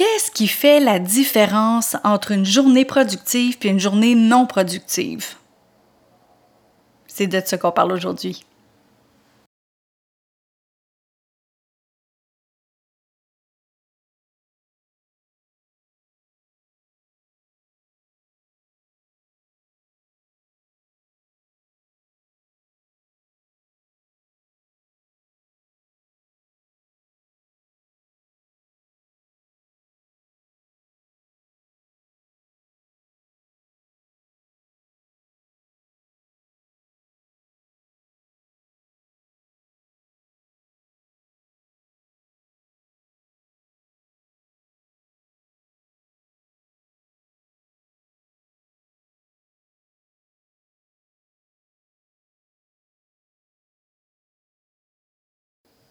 qu'est-ce qui fait la différence entre une journée productive et une journée non productive? C'est de ce qu'on parle aujourd'hui.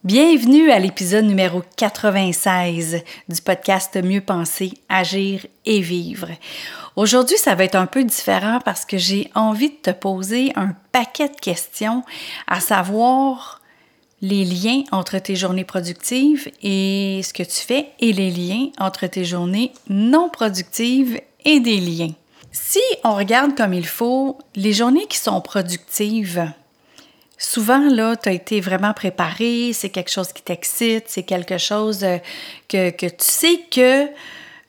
Bienvenue à l'épisode numéro 96 du podcast Mieux penser, agir et vivre. Aujourd'hui, ça va être un peu différent parce que j'ai envie de te poser un paquet de questions, à savoir les liens entre tes journées productives et ce que tu fais et les liens entre tes journées non productives et des liens. Si on regarde comme il faut, les journées qui sont productives, souvent, là, tu as été vraiment préparé, c'est quelque chose qui t'excite, c'est quelque chose euh, que, tu sais que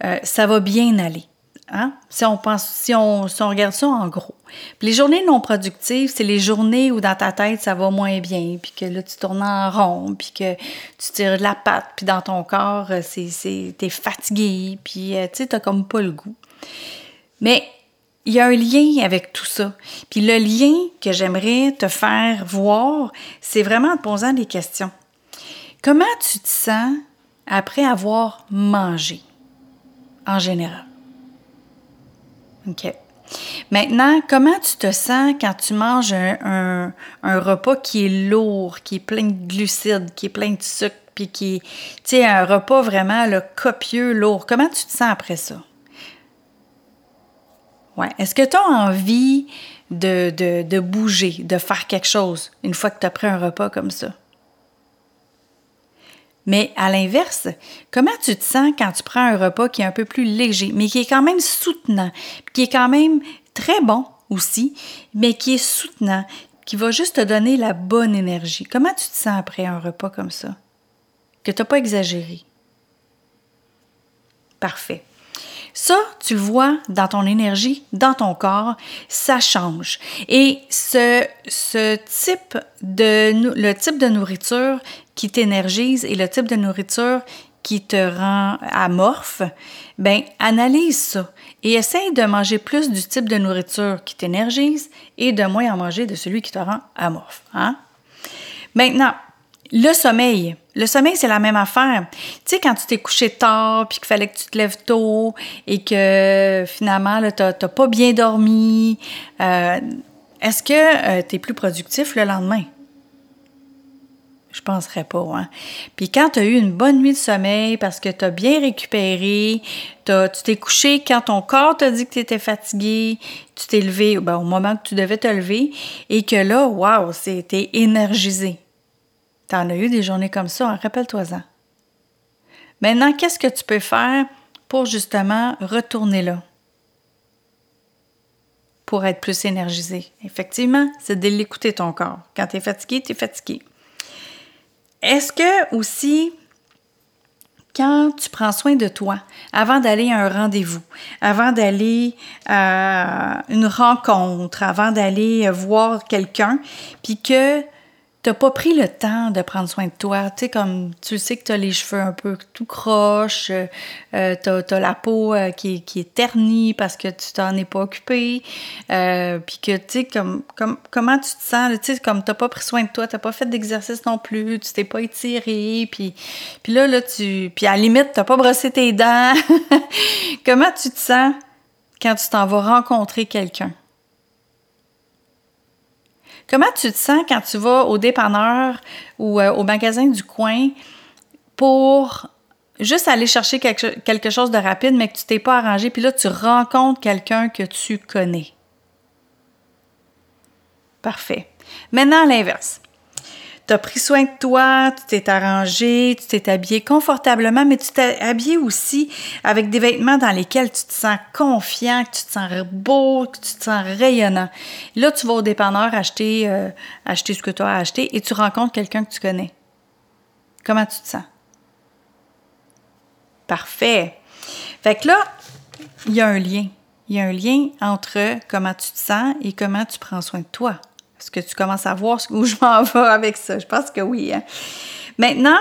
euh, ça va bien aller. Hein? Si, on pense, si, on, regarde ça en gros. les journées non productives, c'est les journées où dans ta tête, ça va moins bien, puis que là, tu tournes en rond, puis que tu tires la patte, puis dans ton corps, euh, c'est, t'es fatigué, puis tu sais, t'as comme pas le goût. Mais il y a un lien avec tout ça. Puis le lien que j'aimerais te faire voir, c'est vraiment en te posant des questions. Comment tu te sens après avoir mangé en général? OK. Maintenant, comment tu te sens quand tu manges un, repas qui est lourd, qui est plein de glucides, qui est plein de sucre, puis qui est, un repas vraiment copieux, lourd? Comment tu te sens après ça? Est-ce que tu as envie de, de, bouger, de faire quelque chose une fois que tu as pris un repas comme ça? Mais à l'inverse, comment tu te sens quand tu prends un repas qui est un peu plus léger, mais qui est quand même soutenant, qui est quand même très bon aussi, mais qui est soutenant, qui va juste te donner la bonne énergie? Comment tu te sens après un repas comme ça? Que tu n'as pas exagéré. Parfait. Ça, tu vois dans ton énergie, dans ton corps, ça change. Et ce, ce type de, le type de nourriture qui t'énergise et le type de nourriture qui te rend amorphe, ben analyse ça et essaye de manger plus du type de nourriture qui t'énergise et de moins en manger de celui qui te rend amorphe. Hein? Maintenant, le sommeil. Le sommeil, c'est la même affaire. Tu sais, quand tu t'es couché tard, puis qu'il fallait que tu te lèves tôt, et que finalement, tu n'as pas bien dormi, euh, est-ce que euh, tu es plus productif le lendemain? Je penserais pas, hein? Puis quand tu as eu une bonne nuit de sommeil parce que tu as bien récupéré, tu t'es couché quand ton corps t'a dit que tu étais fatigué, tu t'es levé ben, au moment que tu devais te lever, et que là, waouh, c'était énergisé. T'en as eu des journées comme ça, hein? rappelle-toi-en. Maintenant, qu'est-ce que tu peux faire pour justement retourner là? Pour être plus énergisé. Effectivement, c'est de l'écouter ton corps. Quand tu es fatigué, tu es fatigué. Est-ce que aussi, quand tu prends soin de toi, avant d'aller à un rendez-vous, avant d'aller à une rencontre, avant d'aller voir quelqu'un, puis que t'as pas pris le temps de prendre soin de toi. Tu sais, comme tu sais que tu as les cheveux un peu tout croche, euh, euh tu as, la peau euh, qui, qui, est ternie parce que tu t'en es pas occupé, euh, puis que, tu sais, comme, comme, comment tu te sens, tu sais, comme t'as pas pris soin de toi, t'as pas fait d'exercice non plus, tu t'es pas étiré, puis, puis là, là, tu... Puis à la limite, t'as pas brossé tes dents. comment tu te sens quand tu t'en vas rencontrer quelqu'un? Comment tu te sens quand tu vas au dépanneur ou euh, au magasin du coin pour juste aller chercher quelque, chose de rapide, mais que tu t'es pas arrangé, puis là, tu rencontres quelqu'un que tu connais? Parfait. Maintenant, l'inverse. Tu as pris soin de toi, tu t'es arrangé, tu t'es habillé confortablement, mais tu t'es habillé aussi avec des vêtements dans lesquels tu te sens confiant, que tu te sens beau, que tu te sens rayonnant. là, tu vas au dépanneur acheter, euh, acheter ce que tu as acheté et tu rencontres quelqu'un que tu connais. Comment tu te sens? Parfait. Fait que là, il y a un lien. Il y a un lien entre comment tu te sens et comment tu prends soin de toi. Est-ce que tu commences à voir où je m'en vais avec ça? Je pense que oui. Hein. Maintenant,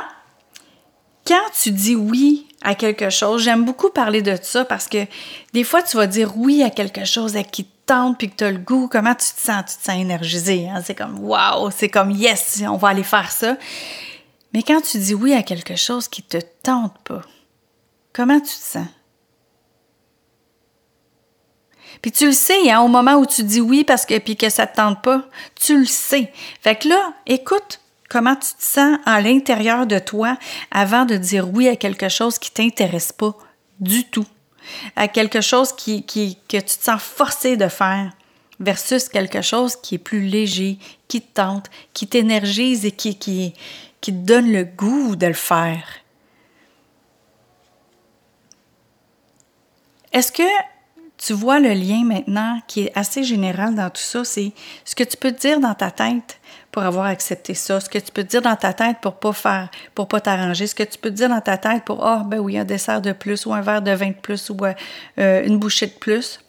quand tu dis oui à quelque chose, j'aime beaucoup parler de ça parce que des fois, tu vas dire oui à quelque chose qui te tente puis que tu as le goût. Comment tu te sens? Tu te sens énergisé. Hein? C'est comme wow, c'est comme yes, on va aller faire ça. Mais quand tu dis oui à quelque chose qui te tente pas, comment tu te sens? Puis tu le sais, hein, au moment où tu dis oui parce que puis que ça te tente pas, tu le sais. Fait que là, écoute comment tu te sens à l'intérieur de toi avant de dire oui à quelque chose qui t'intéresse pas du tout, à quelque chose qui, que tu te sens forcé de faire versus quelque chose qui est plus léger, qui te tente, qui t'énergise et qui, qui, qui te donne le goût de le faire. Est-ce que tu vois le lien maintenant qui est assez général dans tout ça, c'est ce que tu peux te dire dans ta tête pour avoir accepté ça, ce que tu peux te dire dans ta tête pour pas faire, pour pas t'arranger, ce que tu peux te dire dans ta tête pour ah ben oui un dessert de plus ou un verre de vin de plus ou euh, une bouchée de plus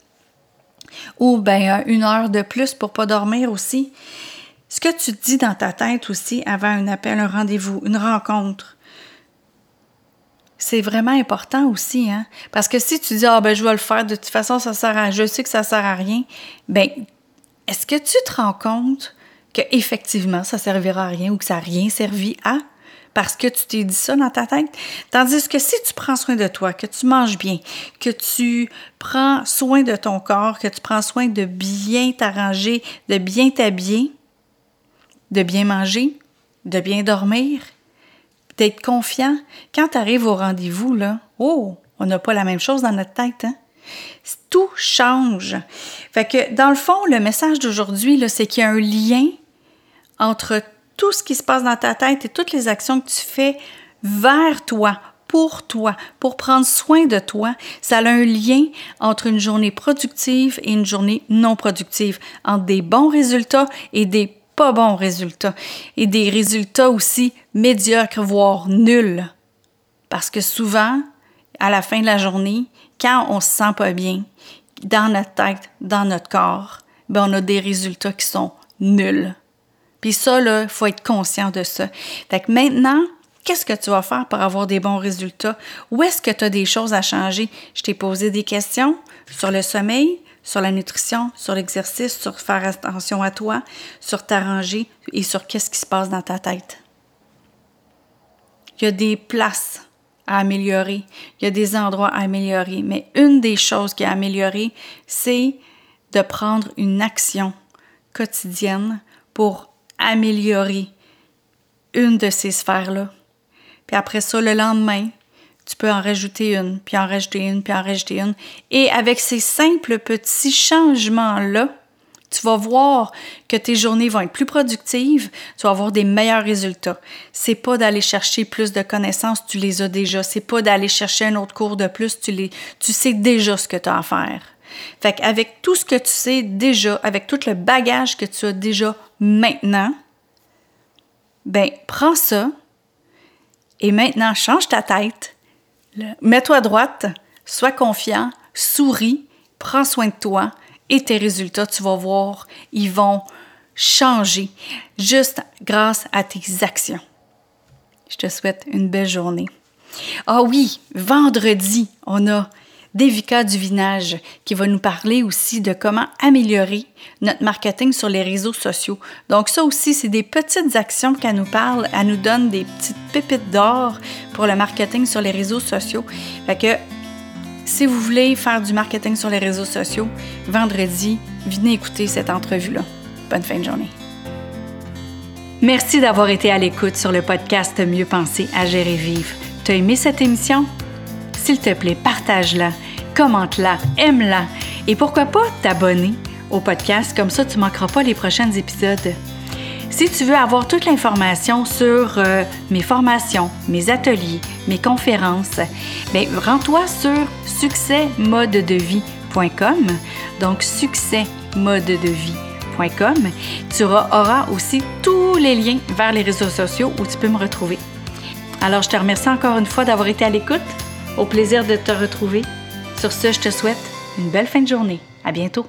ou ben une heure de plus pour pas dormir aussi. Ce que tu dis dans ta tête aussi avant un appel, un rendez-vous, une rencontre, c'est vraiment important aussi, hein? Parce que si tu dis, ah, ben, je vais le faire, de toute façon, ça sert à, je sais que ça sert à rien, ben, est-ce que tu te rends compte qu'effectivement, ça servira à rien ou que ça n'a rien servi à? Parce que tu t'es dit ça dans ta tête. Tandis que si tu prends soin de toi, que tu manges bien, que tu prends soin de ton corps, que tu prends soin de bien t'arranger, de bien t'habiller, de bien manger, de bien dormir, d'être confiant. Quand tu arrives au rendez-vous, là, oh, on n'a pas la même chose dans notre tête, hein? Tout change. Fait que, dans le fond, le message d'aujourd'hui, c'est qu'il y a un lien entre tout ce qui se passe dans ta tête et toutes les actions que tu fais vers toi, pour toi, pour prendre soin de toi, ça a un lien entre une journée productive et une journée non productive, entre des bons résultats et des pas bons résultats et des résultats aussi médiocres, voire nuls. Parce que souvent, à la fin de la journée, quand on se sent pas bien, dans notre tête, dans notre corps, ben on a des résultats qui sont nuls. Puis ça, là, faut être conscient de ça. Fait que maintenant, qu'est-ce que tu vas faire pour avoir des bons résultats? Où est-ce que tu as des choses à changer? Je t'ai posé des questions sur le sommeil, sur la nutrition, sur l'exercice, sur faire attention à toi, sur t'arranger et sur qu'est-ce qui se passe dans ta tête. Il y a des places à améliorer, il y a des endroits à améliorer, mais une des choses qui est améliorée, c'est de prendre une action quotidienne pour améliorer une de ces sphères-là. Puis après ça, le lendemain, tu peux en rajouter une, puis en rajouter une, puis en rajouter une. Et avec ces simples petits changements-là, tu vas voir que tes journées vont être plus productives, tu vas avoir des meilleurs résultats. C'est pas d'aller chercher plus de connaissances, tu les as déjà. C'est pas d'aller chercher un autre cours de plus, tu, les, tu sais déjà ce que tu as à faire. Fait qu'avec tout ce que tu sais déjà, avec tout le bagage que tu as déjà maintenant, ben prends ça et maintenant change ta tête, Mets-toi à droite, sois confiant, souris, prends soin de toi et tes résultats, tu vas voir, ils vont changer juste grâce à tes actions. Je te souhaite une belle journée. Ah oui, vendredi, on a Devika Duvinage qui va nous parler aussi de comment améliorer notre marketing sur les réseaux sociaux. Donc ça aussi, c'est des petites actions qu'elle nous parle. Elle nous donne des petites pépites d'or pour le marketing sur les réseaux sociaux. Fait si vous voulez faire du marketing sur les réseaux sociaux, vendredi, venez écouter cette entrevue-là. Bonne fin de journée. Merci d'avoir été à l'écoute sur le podcast Mieux penser, à gérer vivre. T'as aimé cette émission? S'il te plaît, partage-la, commente-la, aime-la et pourquoi pas t'abonner au podcast, comme ça tu ne manqueras pas les prochains épisodes. Si tu veux avoir toute l'information sur euh, mes formations, mes ateliers, mes conférences, ben, rends-toi sur succèsmodedevie.com. Donc, succèsmodedevie.com. Tu auras aussi tous les liens vers les réseaux sociaux où tu peux me retrouver. Alors, je te remercie encore une fois d'avoir été à l'écoute. Au plaisir de te retrouver. Sur ce, je te souhaite une belle fin de journée. À bientôt.